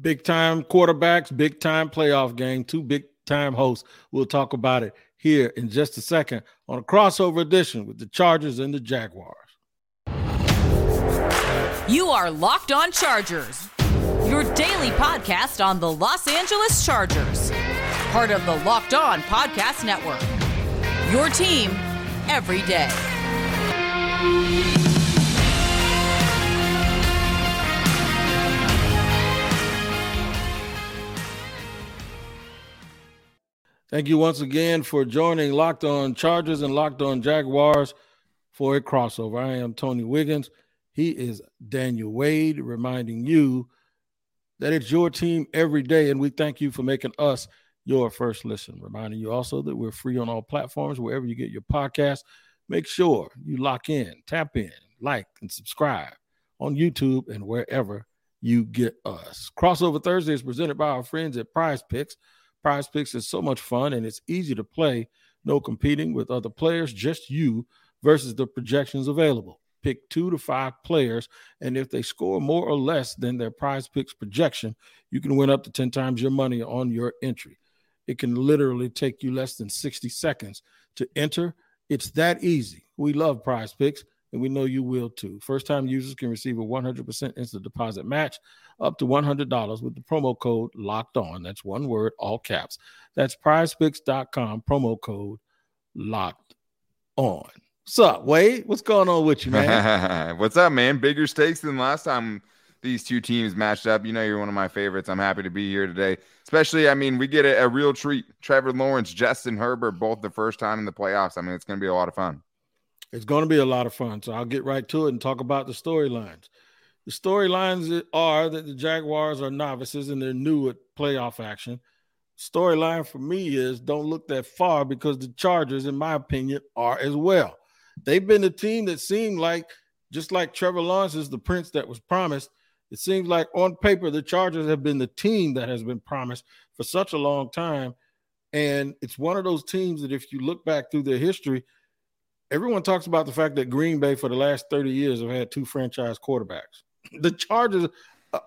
Big time quarterbacks, big time playoff game, two big time hosts. We'll talk about it here in just a second on a crossover edition with the Chargers and the Jaguars. You are Locked On Chargers, your daily podcast on the Los Angeles Chargers, part of the Locked On Podcast Network. Your team every day. Thank you once again for joining Locked On Chargers and Locked On Jaguars for a crossover. I am Tony Wiggins. He is Daniel Wade, reminding you that it's your team every day, and we thank you for making us your first listen. Reminding you also that we're free on all platforms, wherever you get your podcast. Make sure you lock in, tap in, like, and subscribe on YouTube and wherever you get us. Crossover Thursday is presented by our friends at Prize Picks. Prize Picks is so much fun and it's easy to play. No competing with other players, just you versus the projections available. Pick two to five players, and if they score more or less than their prize picks projection, you can win up to 10 times your money on your entry. It can literally take you less than 60 seconds to enter. It's that easy. We love prize picks, and we know you will too. First time users can receive a 100% instant deposit match up to $100 with the promo code locked on. That's one word, all caps. That's prizepicks.com, promo code locked on. What's up, Wade? What's going on with you, man? What's up, man? Bigger stakes than last time these two teams matched up. You know, you're one of my favorites. I'm happy to be here today. Especially, I mean, we get a, a real treat. Trevor Lawrence, Justin Herbert, both the first time in the playoffs. I mean, it's going to be a lot of fun. It's going to be a lot of fun. So I'll get right to it and talk about the storylines. The storylines are that the Jaguars are novices and they're new at playoff action. Storyline for me is don't look that far because the Chargers, in my opinion, are as well. They've been the team that seemed like, just like Trevor Lawrence is the prince that was promised, it seems like on paper, the Chargers have been the team that has been promised for such a long time. And it's one of those teams that, if you look back through their history, everyone talks about the fact that Green Bay for the last 30 years have had two franchise quarterbacks the Chargers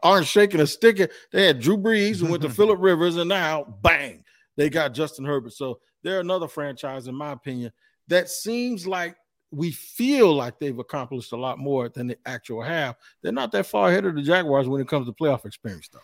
aren't shaking a stick. They had Drew Brees and went to Philip Rivers, and now bang, they got Justin Herbert. So they're another franchise, in my opinion, that seems like we feel like they've accomplished a lot more than they actually have. They're not that far ahead of the Jaguars when it comes to playoff experience, though.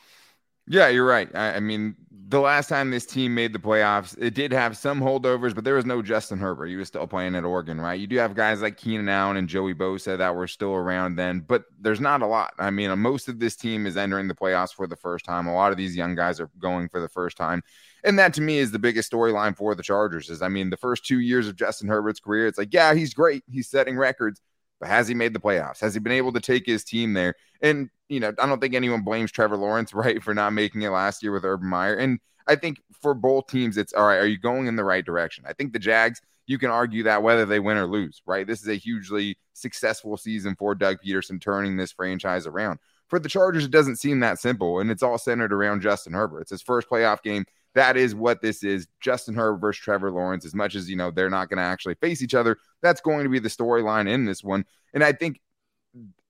Yeah, you're right. I, I, mean, the last time this team made the playoffs, it did have some holdovers, but there was no Justin Herbert. He was still playing at Oregon, right? You do have guys like Keenan Allen and Joey Bosa that were still around then, but there's not a lot. I mean, most of this team is entering the playoffs for the first time. A lot of these young guys are going for the first time. And that to me is the biggest storyline for the Chargers. Is I mean, the first two years of Justin Herbert's career, it's like, yeah, he's great. He's setting records but has he made the playoffs? Has he been able to take his team there? And, you know, I don't think anyone blames Trevor Lawrence, right, for not making it last year with Urban Meyer. And I think for both teams, it's all right, are you going in the right direction? I think the Jags, you can argue that whether they win or lose, right? This is a hugely successful season for Doug Pederson turning this franchise around. For the Chargers, it doesn't seem that simple, and it's all centered around Justin Herbert. It's his first playoff game that is what this is Justin Herbert versus Trevor Lawrence. As much as, you know, they're not going to actually face each other, that's going to be the storyline in this one. And I think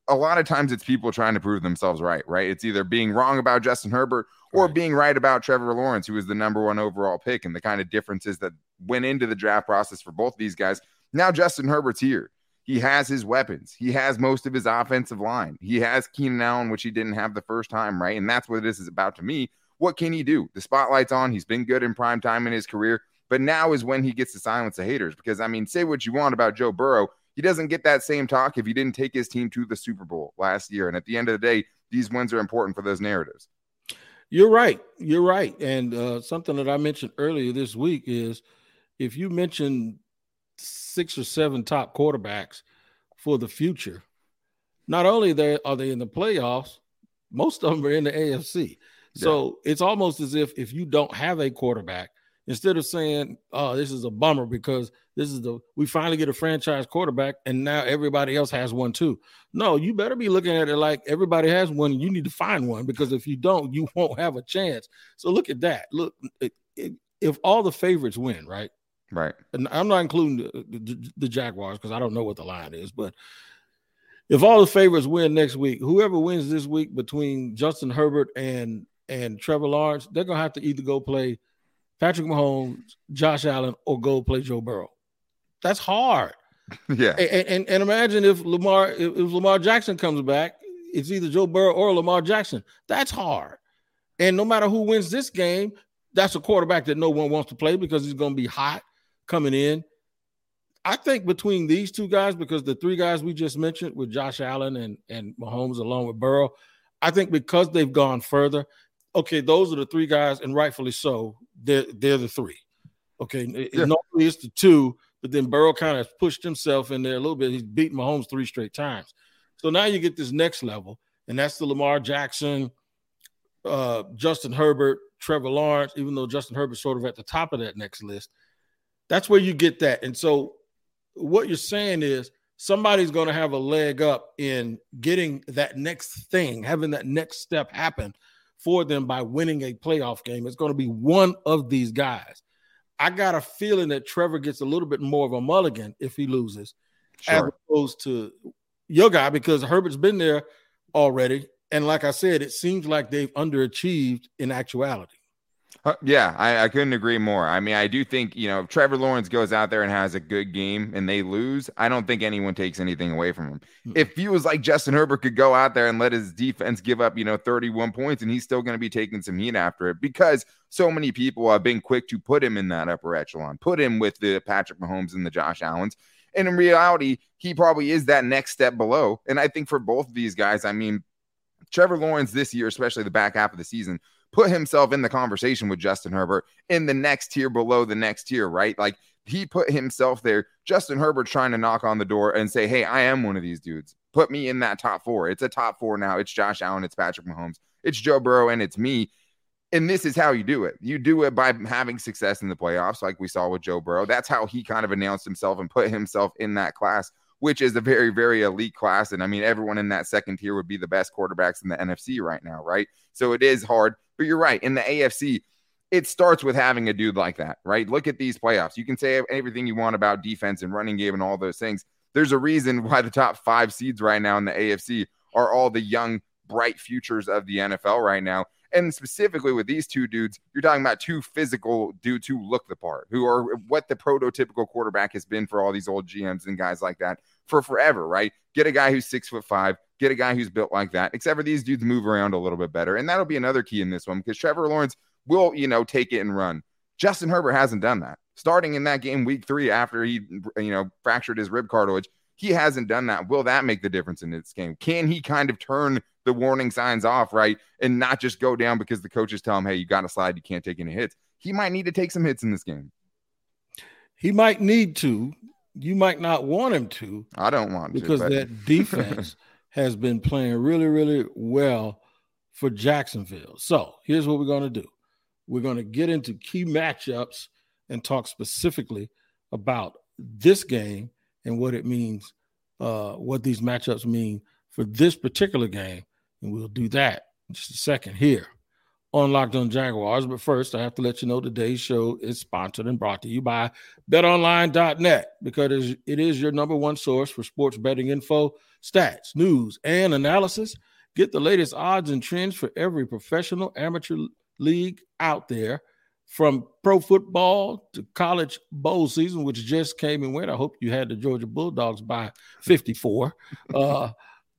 a lot of times it's people trying to prove themselves right, right? It's either being wrong about Justin Herbert or right. being right about Trevor Lawrence, who was the number one overall pick, and the kind of differences that went into the draft process for both these guys. Now, Justin Herbert's here. He has his weapons. He has most of his offensive line. He has Keenan Allen, which he didn't have the first time, right? And that's what this is about to me. What can he do? The spotlight's on. He's been good in prime time in his career, but now is when he gets to silence the haters. Because I mean, say what you want about Joe Burrow, he doesn't get that same talk if he didn't take his team to the Super Bowl last year. And at the end of the day, these wins are important for those narratives. You're right. You're right. And uh, something that I mentioned earlier this week is if you mention six or seven top quarterbacks for the future, not only are they in the playoffs, most of them are in the AFC. So yeah. it's almost as if if you don't have a quarterback, instead of saying, "Oh, this is a bummer because this is the we finally get a franchise quarterback and now everybody else has one too." No, you better be looking at it like everybody has one. You need to find one because if you don't, you won't have a chance. So look at that. Look, it, it, if all the favorites win, right? Right. And I'm not including the, the, the Jaguars because I don't know what the line is, but if all the favorites win next week, whoever wins this week between Justin Herbert and and Trevor Lawrence, they're gonna have to either go play Patrick Mahomes, Josh Allen, or go play Joe Burrow. That's hard. Yeah. And, and, and imagine if Lamar if, if Lamar Jackson comes back, it's either Joe Burrow or Lamar Jackson. That's hard. And no matter who wins this game, that's a quarterback that no one wants to play because he's going to be hot coming in. I think between these two guys, because the three guys we just mentioned with Josh Allen and, and Mahomes along with Burrow, I think because they've gone further, okay, those are the three guys, and rightfully so, they're, they're the three. Okay, yeah. normally it's the two, but then Burrow kind of pushed himself in there a little bit. He's beaten Mahomes three straight times. So now you get this next level, and that's the Lamar Jackson, uh, Justin Herbert, Trevor Lawrence, even though Justin Herbert's sort of at the top of that next list. That's where you get that. And so what you're saying is somebody's going to have a leg up in getting that next thing, having that next step happen for them by winning a playoff game. It's going to be one of these guys. I got a feeling that Trevor gets a little bit more of a mulligan if he loses, sure. as opposed to your guy, because Herbert's been there already. And like I said, it seems like they've underachieved in actuality. Uh, yeah, I, I, couldn't agree more. I mean, I do think, you know, if Trevor Lawrence goes out there and has a good game and they lose, I don't think anyone takes anything away from him. If he was like Justin Herbert could go out there and let his defense give up, you know, 31 points and he's still going to be taking some heat after it because so many people have been quick to put him in that upper echelon, put him with the Patrick Mahomes and the Josh Allens. And in reality, he probably is that next step below. And I think for both of these guys, I mean, Trevor Lawrence this year, especially the back half of the season, put himself in the conversation with Justin Herbert in the next tier below the next tier, right? Like he put himself there. Justin Herbert trying to knock on the door and say, Hey, I am one of these dudes. Put me in that top four. It's a top four now. It's Josh Allen, it's Patrick Mahomes, it's Joe Burrow, and it's me. And this is how you do it. You do it by having success in the playoffs, like we saw with Joe Burrow. That's how he kind of announced himself and put himself in that class, which is a very, very elite class. And I mean, everyone in that second tier would be the best quarterbacks in the NFC right now, right? So it is hard but you're right. In the AFC, it starts with having a dude like that, right? Look at these playoffs. You can say everything you want about defense and running game and all those things. There's a reason why the top five seeds right now in the AFC are all the young, bright futures of the NFL right now. And specifically with these two dudes, you're talking about two physical dudes who look the part, who are what the prototypical quarterback has been for all these old GMs and guys like that for forever, right? Get a guy who's six foot five, get a guy who's built like that, except for these dudes move around a little bit better. And that'll be another key in this one because Trevor Lawrence will, you know, take it and run. Justin Herbert hasn't done that. Starting in that game week three after he, you know, fractured his rib cartilage, he hasn't done that. Will that make the difference in this game? Can he kind of turn the warning signs off, right? And not just go down because the coaches tell him, hey, you got to slide, you can't take any hits. He might need to take some hits in this game. He might need to. You might not want him to. I don't want to because to, that defense has been playing really, really well for Jacksonville. So here's what we're going to do we're going to get into key matchups and talk specifically about this game and what it means, uh, what these matchups mean for this particular game. And we'll do that in just a second here on Locked On Jaguars. But first, I have to let you know today's show is sponsored and brought to you by betonline.net because it is your number one source for sports betting info stats, news, and analysis. Get the latest odds and trends for every professional amateur league out there, from pro football to college bowl season, which just came and went. I hope you had the Georgia Bulldogs by 54. Uh,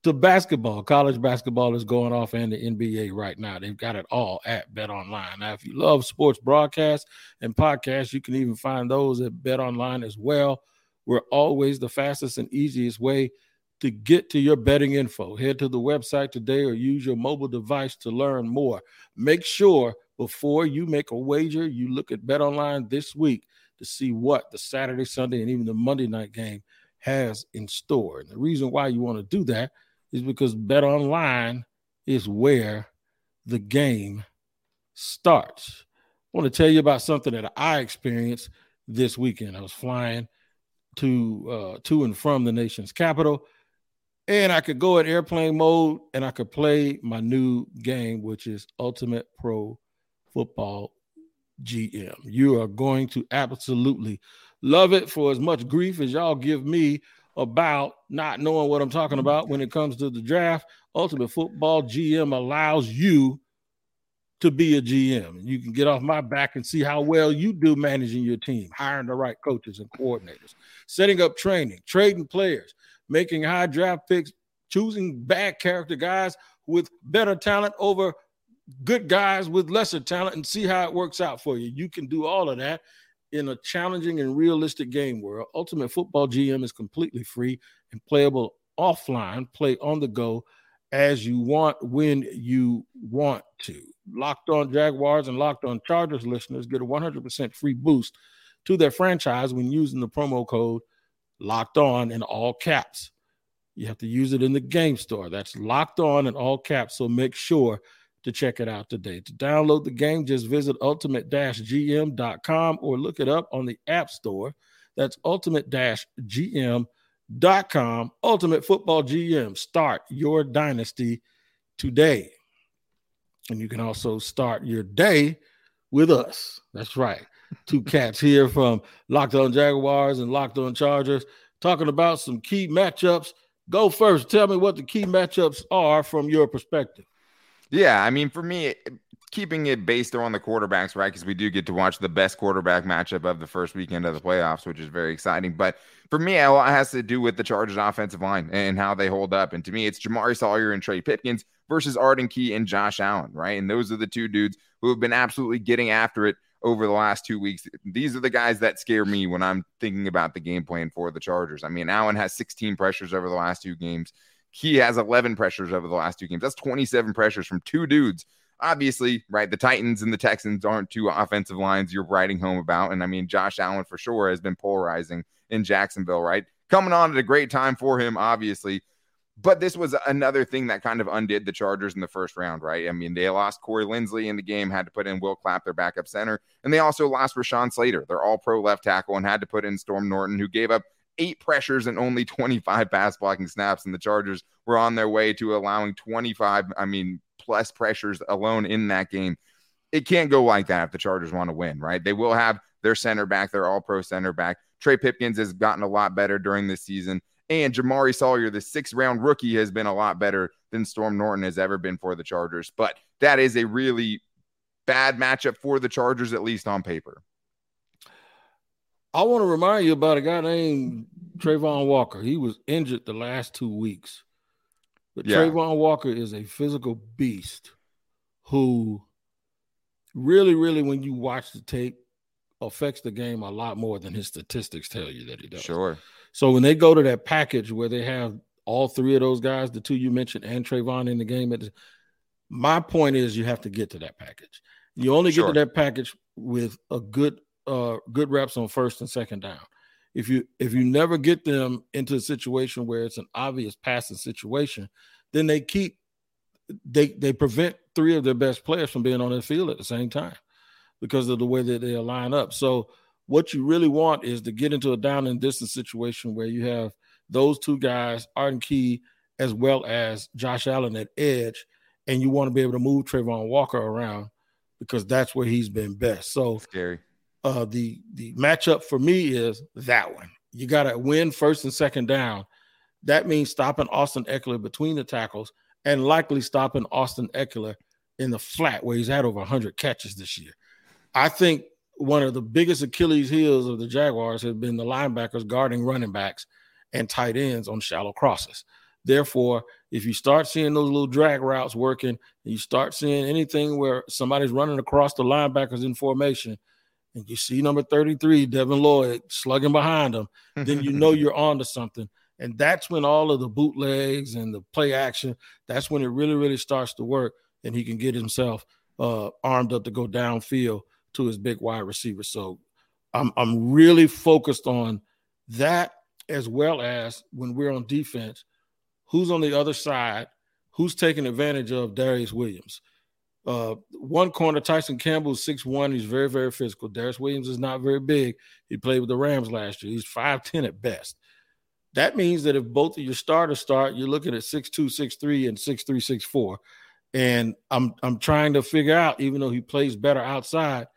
to basketball, college basketball is going off, and the NBA right now. They've got it all at Bet Online. Now, if you love sports broadcasts and podcasts, you can even find those at Bet Online as well. We're always the fastest and easiest way to get to your betting info. Head to the website today or use your mobile device to learn more. Make sure before you make a wager, you look at Bet Online this week to see what the Saturday, Sunday, and even the Monday night game has in store. And the reason why you want to do that is because Bet Online is where the game starts. I want to tell you about something that I experienced this weekend. I was flying to uh, to and from the nation's capital and I could go in airplane mode and I could play my new game, which is Ultimate Pro Football GM. You are going to absolutely love it for as much grief as y'all give me about not knowing what I'm talking about when it comes to the draft. Ultimate Football GM allows you to be a GM. You can get off my back and see how well you do managing your team, hiring the right coaches and coordinators, setting up training, trading players, making high draft picks, choosing bad character guys with better talent over good guys with lesser talent and see how it works out for you. You can do all of that in a challenging and realistic game world. Ultimate Football GM is completely free and playable offline, play on the go as you want when you want to. Locked on Jaguars and Locked on Chargers listeners get a 100% free boost to their franchise when using the promo code Locked On in all caps. You have to use it in the game store. That's Locked On in all caps. So make sure to check it out today. To download the game, just visit ultimate-gm.com or look it up on the App Store. That's ultimate-gm.com. Ultimate Football GM. Start your dynasty today. And you can also start your day with us. That's right. Two cats here from Locked On Jaguars and Locked On Chargers talking about some key matchups. Go first. Tell me what the key matchups are from your perspective. Yeah, I mean, for me, eh, keeping it based on the quarterbacks, right? Because we do get to watch the best quarterback matchup of the first weekend of the playoffs, which is very exciting. But for me, a lot has to do with the Chargers offensive line and how they hold up. And to me, it's Jamaree Salyer and Trey Pipkins versus Arden Key and Josh Allen, right? And those are the two dudes who have been absolutely getting after it over the last two weeks. These are the guys that scare me when I'm thinking about the game plan for the Chargers. I mean, Allen has 16 pressures over the last two games. He has 11 pressures over the last two games. That's 27 pressures from two dudes. Obviously, right? The Titans and the Texans aren't two offensive lines you're writing home about. And I mean, Josh Allen for sure has been polarizing in Jacksonville, right? Coming on at a great time for him, obviously. But this was another thing that kind of undid the Chargers in the first round, right? I mean, they lost Corey Linsley in the game, had to put in Will Clapp, their backup center, and they also lost Rashawn Slater, their all pro left tackle, and had to put in Storm Norton, who gave up eight pressures and only 25 pass blocking snaps, and the Chargers were on their way to allowing 25, I mean, plus pressures alone in that game. It can't go like that if the Chargers want to win, right? They will have their center back, their all pro center back. Trey Pipkins has gotten a lot better during this season. And Jamaree Salyer, the sixth round rookie, has been a lot better than Storm Norton has ever been for the Chargers. But that is a really bad matchup for the Chargers, at least on paper. I want to remind you about a guy named Travon Walker. He was injured the last two weeks. But yeah. Travon Walker is a physical beast who really, really, when you watch the tape, affects the game a lot more than his statistics tell you that he does. Sure. So when they go to that package where they have all three of those guys, the two you mentioned, and Travon in the game, my point is you have to get to that package. You only sure. get to that package with a good uh, good reps on first and second down. If you if you never get them into a situation where it's an obvious passing situation, then they keep they they prevent three of their best players from being on the field at the same time because of the way that they line up. So what you really want is to get into a down and distance situation where you have those two guys, Arden Key as well as Josh Allen at edge, and you want to be able to move Travon Walker around because that's where he's been best. So scary uh, the the matchup for me is that one. You got to win first and second down. That means stopping Austin Ekeler between the tackles and likely stopping Austin Ekeler in the flat where he's had over 100 catches this year. I think one of the biggest Achilles heels of the Jaguars has been the linebackers guarding running backs and tight ends on shallow crosses. Therefore, if you start seeing those little drag routes working, and you start seeing anything where somebody's running across the linebackers in formation – and you see number 33, Devin Lloyd, slugging behind him, then you know you're on to something. And that's when all of the bootlegs and the play action, that's when it really, really starts to work. And he can get himself uh, armed up to go downfield to his big wide receiver. So I'm, I'm really focused on that as well as when we're on defense, who's on the other side, who's taking advantage of Darious Williams. Uh, one corner, Tyson Campbell is 6'1. He's very, very physical. Darious Williams is not very big. He played with the Rams last year. He's 5'10 at best. That means that if both of your starters start, you're looking at 6'2, 6'3, and 6'3, 6'4. And I'm I'm trying to figure out, even though he plays better outside,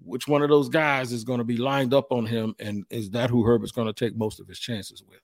which one of those guys is going to be lined up on him, and is that who Herbert's going to take most of his chances with?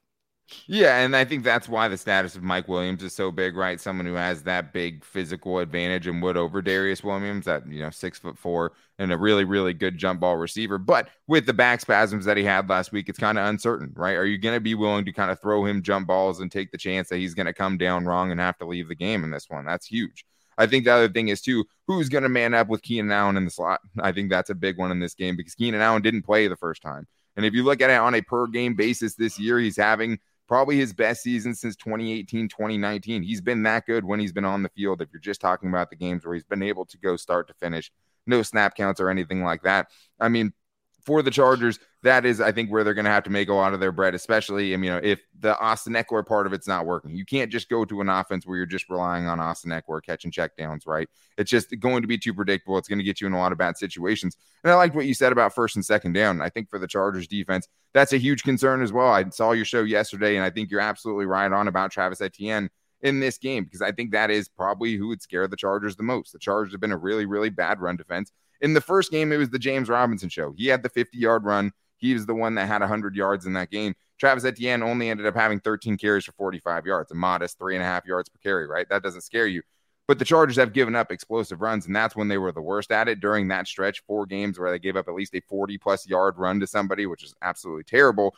Yeah, and I think that's why the status of Mike Williams is so big, right? Someone who has that big physical advantage and would over Darious Williams, that you know, six foot four and a really, really good jump ball receiver. But with the back spasms that he had last week, it's kind of uncertain, right? Are you going to be willing to kind of throw him jump balls and take the chance that he's going to come down wrong and have to leave the game in this one? That's huge. I think the other thing is too, who's going to man up with Keenan Allen in the slot? I think that's a big one in this game because Keenan Allen didn't play the first time. And if you look at it on a per game basis this year, he's having probably his best season since 2018, 2019. He's been that good when he's been on the field. If you're just talking about the games where he's been able to go start to finish, no snap counts or anything like that. I mean, for the Chargers, that is, I think, where they're going to have to make a lot of their bread, especially, I mean, you know, if the Austin Ekeler part of it's not working. You can't just go to an offense where you're just relying on Austin Ekeler catching checkdowns, right? It's just going to be too predictable. It's going to get you in a lot of bad situations. And I liked what you said about first and second down. I think for the Chargers defense, that's a huge concern as well. I saw your show yesterday, and I think you're absolutely right on about Travis Etienne in this game because I think that is probably who would scare the Chargers the most. The Chargers have been a really, really bad run defense. In the first game, it was the James Robinson show. He had the 50 yard run. He was the one that had 100 yards in that game. Travis Etienne only ended up having 13 carries for 45 yards, a modest three and a half yards per carry, right? That doesn't scare you. But the Chargers have given up explosive runs, and that's when they were the worst at it during that stretch, four games where they gave up at least a 40 plus yard run to somebody, which is absolutely terrible.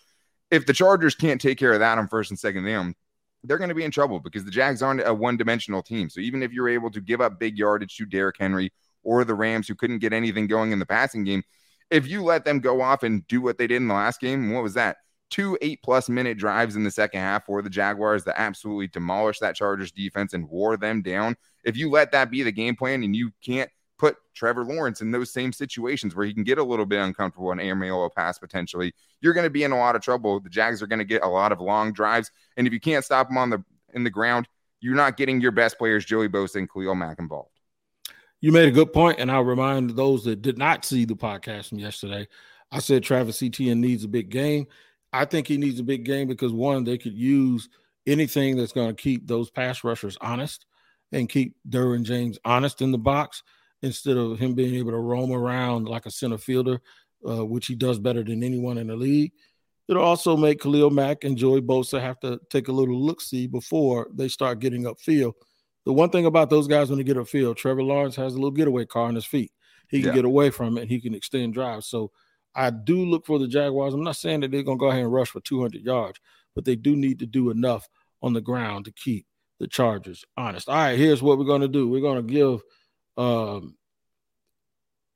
If the Chargers can't take care of that on first and second down, they're going to be in trouble because the Jags aren't a one dimensional team. So even if you're able to give up big yardage to Derrick Henry or the Rams who couldn't get anything going in the passing game. If you let them go off and do what they did in the last game, what was that? Two eight plus minute drives in the second half for the Jaguars that absolutely demolished that Chargers defense and wore them down. If you let that be the game plan and you can't put Trevor Lawrence in those same situations where he can get a little bit uncomfortable and air pass potentially, you're going to be in a lot of trouble. The Jags are going to get a lot of long drives, and if you can't stop them on the in the ground, you're not getting your best players, Joey Bosa and Khalil Mack, involved. You made a good point, and I'll remind those that did not see the podcast from yesterday. I said Travis Etienne needs a big game. I think he needs a big game because one, they could use anything that's going to keep those pass rushers honest and keep Derwin James honest in the box instead of him being able to roam around like a center fielder, uh, which he does better than anyone in the league. It'll also make Khalil Mack and Joey Bosa have to take a little look see before they start getting upfield the one thing about those guys when they get a field, Trevor Lawrence has a little getaway car on his feet. He can yeah. get away from it. And he can extend drives. So I do look for the Jaguars. I'm not saying that they're going to go ahead and rush for 200 yards, but they do need to do enough on the ground to keep the Chargers honest. All right, here's what we're going to do. We're going to give um,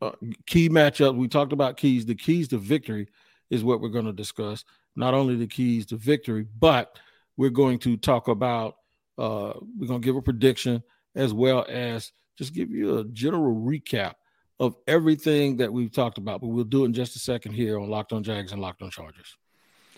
uh, key matchup. We talked about keys. The keys to victory is what we're going to discuss. Not only the keys to victory, but we're going to talk about uh, we're going to give a prediction as well as just give you a general recap of everything that we've talked about. But we'll do it in just a second here on Locked On Jags and Locked On Chargers.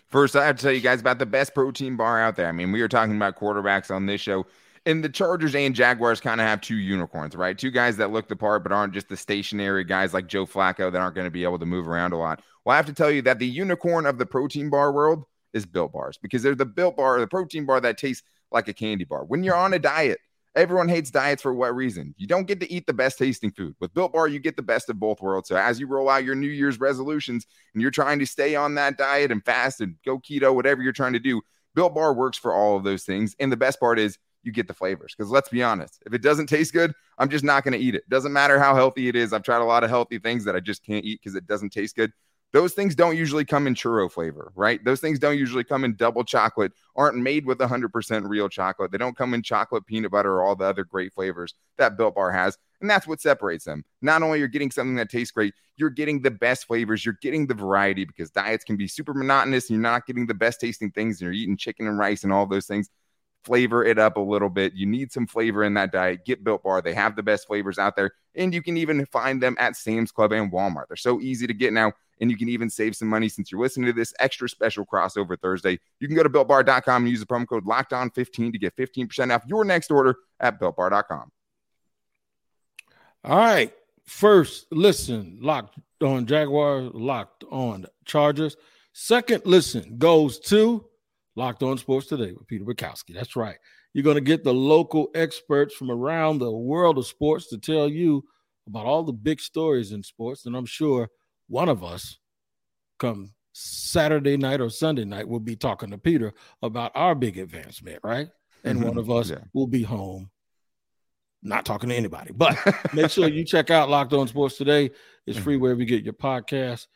First, I have to tell you guys about the best protein bar out there. I mean, we were talking about quarterbacks on this show, and the Chargers and Jaguars kind of have two unicorns, right? Two guys that look the part, but aren't just the stationary guys like Joe Flacco that aren't going to be able to move around a lot. Well, I have to tell you that the unicorn of the protein bar world is Built Bars because they're the Built Bar, the protein bar that tastes like a candy bar. When you're on a diet, everyone hates diets for what reason? You don't get to eat the best tasting food. With Built Bar, you get the best of both worlds. So as you roll out your New Year's resolutions and you're trying to stay on that diet and fast and go keto, whatever you're trying to do, Built Bar works for all of those things. And the best part is you get the flavors. Because let's be honest, if it doesn't taste good, I'm just not going to eat it. Doesn't matter how healthy it is. I've tried a lot of healthy things that I just can't eat because it doesn't taste good. Those things don't usually come in churro flavor, right? Those things don't usually come in double chocolate, aren't made with 100% real chocolate. They don't come in chocolate, peanut butter, or all the other great flavors that Built Bar has. And that's what separates them. Not only are you're getting something that tastes great, you're getting the best flavors, you're getting the variety because diets can be super monotonous and you're not getting the best tasting things. And you're eating chicken and rice and all those things flavor it up a little bit. You need some flavor in that diet. Get Built Bar. They have the best flavors out there, and you can even find them at Sam's Club and Walmart. They're so easy to get now, and you can even save some money since you're listening to this extra special crossover Thursday. You can go to builtbar.com and use the promo code locked on 15 to get 15% off your next order at builtbar.com. All right. First, listen, locked on Jaguars, locked on Chargers. Second, listen goes to Locked On Sports Today with Peter Bukowski. That's right. You're going to get the local experts from around the world of sports to tell you about all the big stories in sports. And I'm sure one of us come Saturday night or Sunday night, we'll be talking to Peter about our big advancement, right? And mm-hmm. one of us yeah. will be home, not talking to anybody. But make sure you check out Locked On Sports today. It's free mm-hmm. wherever you get your podcast.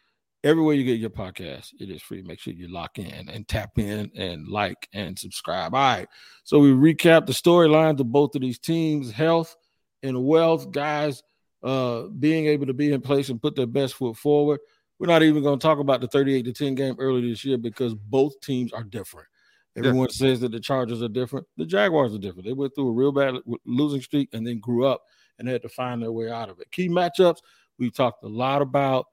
Everywhere you get your podcast, it is free. Make sure you lock in and tap in and like and subscribe. All right. So we recap the storylines of both of these teams, health and wealth, guys uh, being able to be in place and put their best foot forward. We're not even going to talk about the 38 to 10 game earlier this year because both teams are different. Everyone yeah. says that the Chargers are different. The Jaguars are different. They went through a real bad losing streak and then grew up and had to find their way out of it. Key matchups, we talked a lot about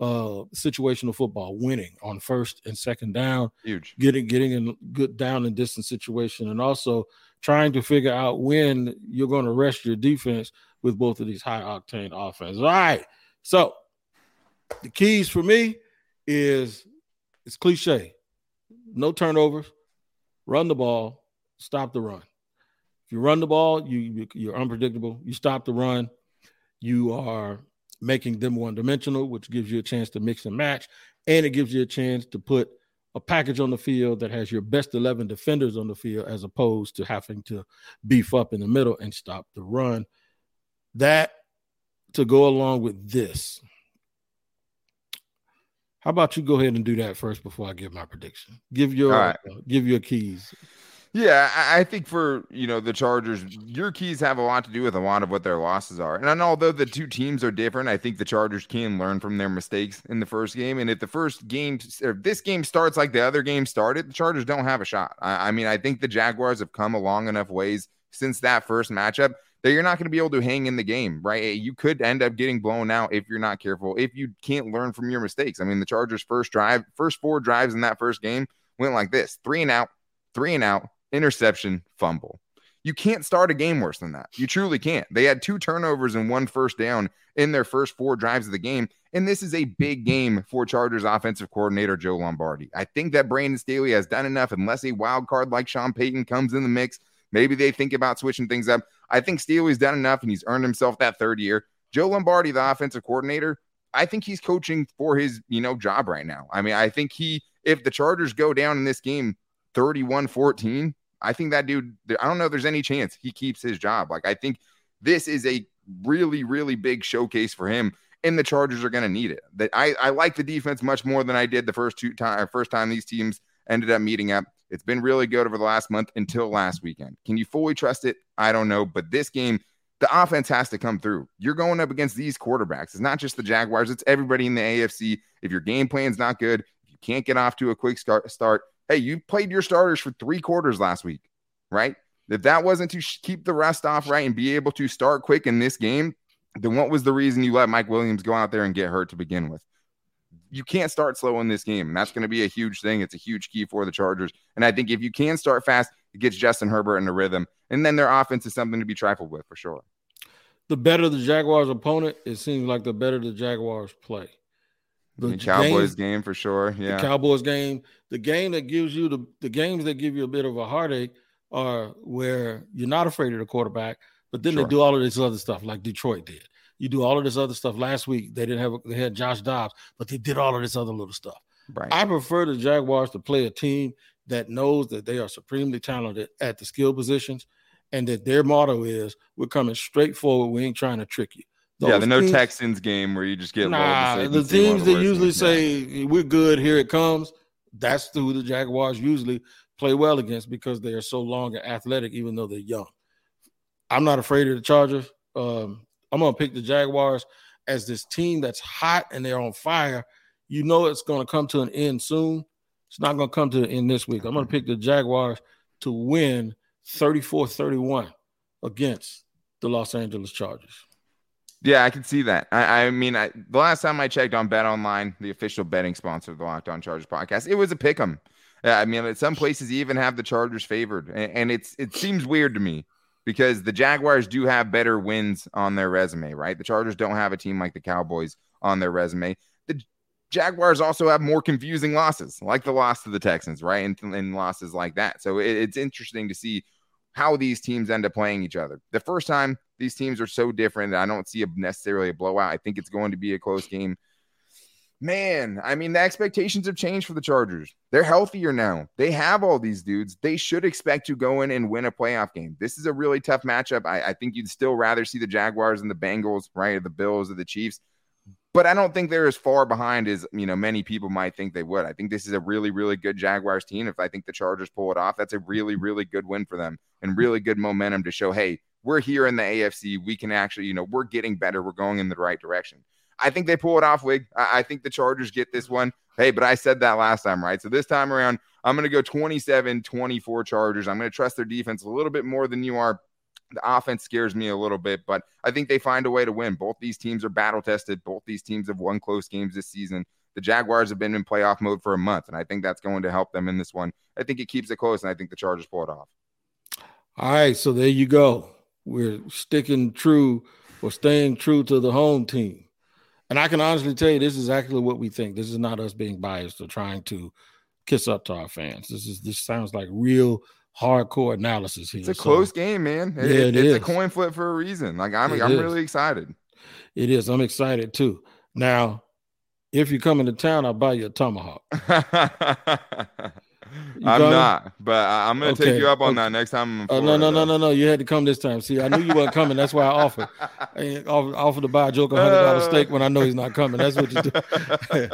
uh situational football, winning on first and second down, huge, getting getting in good down and distance situation, and also trying to figure out when you're going to rest your defense with both of these high octane offenses. All right, so the keys for me is it's cliche, no turnovers, run the ball, stop the run. If you run the ball, you you're unpredictable. You stop the run, you are making them one dimensional, which gives you a chance to mix and match. And it gives you a chance to put a package on the field that has your best 11 defenders on the field as opposed to having to beef up in the middle and stop the run. That to go along with this. How about you go ahead and do that first before I give my prediction? Give your right. uh, give your keys. Yeah, I think for you know the Chargers, your keys have a lot to do with a lot of what their losses are. And although the two teams are different, I think the Chargers can learn from their mistakes in the first game. And if the first game, if this game starts like the other game started, the Chargers don't have a shot. I, I mean, I think the Jaguars have come a long enough ways since that first matchup that you're not going to be able to hang in the game, right? Eh, you could end up getting blown out if you're not careful, if you can't learn from your mistakes. I mean, the Chargers' first drive, first four drives in that first game went like this: three and out, three and out interception, fumble. You can't start a game worse than that. You truly can't. They had two turnovers and one first down in their first four drives of the game. And this is a big game for Chargers offensive coordinator Joe Lombardi. I think that Brandon Staley has done enough, unless a wild card like Sean Payton comes in the mix. Maybe they think about switching things up. I think Staley's done enough and he's earned himself that third year. Joe Lombardi, the offensive coordinator, I think he's coaching for his, you know, job right now. I mean, I think he, if the Chargers go down in this game 31 14, I think that dude, I don't know if there's any chance he keeps his job. Like, I think this is a really, really big showcase for him, and the Chargers are going to need it. That I, I like the defense much more than I did the first two time, first time these teams ended up meeting up. It's been really good over the last month until last weekend. Can you fully trust it? I don't know, but this game, the offense has to come through. You're going up against these quarterbacks. It's not just the Jaguars, it's everybody in the AFC. If your game plan's not good, if you can't get off to a quick start, start Hey, you played your starters for three quarters last week, right? If that wasn't to keep the rest off right and be able to start quick in this game, then what was the reason you let Mike Williams go out there and get hurt to begin with? You can't start slow in this game. And that's going to be a huge thing. It's a huge key for the Chargers. And I think if you can start fast, it gets Justin Herbert in a rhythm. And then their offense is something to be trifled with for sure. The better the Jaguars' opponent, it seems like the better the Jaguars play. The, Cowboys game, game, for sure. Yeah. The Cowboys game. The game that gives you the the games that give you a bit of a heartache are where you're not afraid of the quarterback, but then sure. they do all of this other stuff like Detroit did. You do all of this other stuff. Last week they didn't have they had Josh Dobbs, but they did all of this other little stuff. Right. I prefer the Jaguars to play a team that knows that they are supremely talented at the skill positions and that their motto is we're coming straight forward. We ain't trying to trick you. Those yeah, the no teams, Texans game where you just get nah. The teams that usually say we're good, here it comes. That's who the Jaguars usually play well against because they are so long and athletic, even though they're young. I'm not afraid of the Chargers. Um, I'm gonna pick the Jaguars as this team that's hot and they're on fire. You know it's gonna come to an end soon. It's not gonna come to an end this week. I'm gonna pick the Jaguars to win 34-31 against the Los Angeles Chargers. Yeah, I can see that. I, I mean, I, the last time I checked on Bet Online, the official betting sponsor of the Locked On Chargers podcast, it was a pick 'em. I mean, at some places you even have the Chargers favored, and, and it's it seems weird to me because the Jaguars do have better wins on their resume, right? The Chargers don't have a team like the Cowboys on their resume. The Jaguars also have more confusing losses, like the loss to the Texans, right? And, and losses like that. So it, it's interesting to see how these teams end up playing each other. The first time these teams are so different that I don't see a necessarily a blowout. I think it's going to be a close game. Man, I mean, the expectations have changed for the Chargers. They're healthier now. They have all these dudes. They should expect to go in and win a playoff game. This is a really tough matchup. I, I think you'd still rather see the Jaguars and the Bengals, right? The Bills or the Chiefs. But I don't think they're as far behind as you know many people might think they would. I think this is a really, really good Jaguars team. If I think the Chargers pull it off, that's a really, really good win for them and really good momentum to show, hey, we're here in the AFC. We can actually, you know, we're getting better. We're going in the right direction. I think they pull it off, Wig. I, I think the Chargers get this one. Hey, but I said that last time, right? So this time around, I'm going to go 27 24 Chargers. I'm going to trust their defense a little bit more than you are. The offense scares me a little bit, but I think they find a way to win. Both these teams are battle tested. Both these teams have won close games this season. The Jaguars have been in playoff mode for a month, and I think that's going to help them in this one. I think it keeps it close, and I think the Chargers pull it off. All right, so there you go. We're sticking true or staying true to the home team. And I can honestly tell you, this is exactly what we think. This is not us being biased or trying to kiss up to our fans. This is this sounds like real hardcore analysis here. It's a so, close game, man. It, yeah, it it's is. a coin flip for a reason. Like I'm, it I'm is. really excited. It is. I'm excited too. Now, if you come into town, I'll buy you a tomahawk. I'm not, but I, am gonna okay. take you up on okay. that next time. Uh, no, no, no, no, no. You had to come this time. See, I knew you weren't coming. That's why I offered. I offered to buy a joke a hundred dollar steak when I know he's not coming. That's what you do.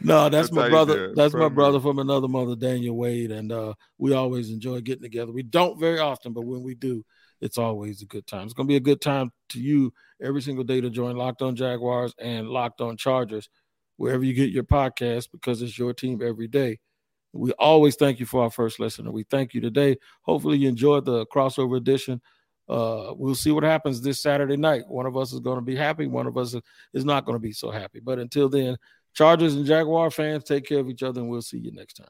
no, that's, that's my brother. That's my brother from another mother, Daniel Wade, and uh, we always enjoy getting together. We don't very often, but when we do, it's always a good time. It's gonna be a good time to you every single day to join Locked On Jaguars and Locked On Chargers, wherever you get your podcast, because it's your team every day. We always thank you for our first listener. We thank you today. Hopefully, you enjoyed the crossover edition. Uh, we'll see what happens this Saturday night. One of us is going to be happy, one of us is not going to be so happy. But until then, Chargers and Jaguar fans, take care of each other, and we'll see you next time.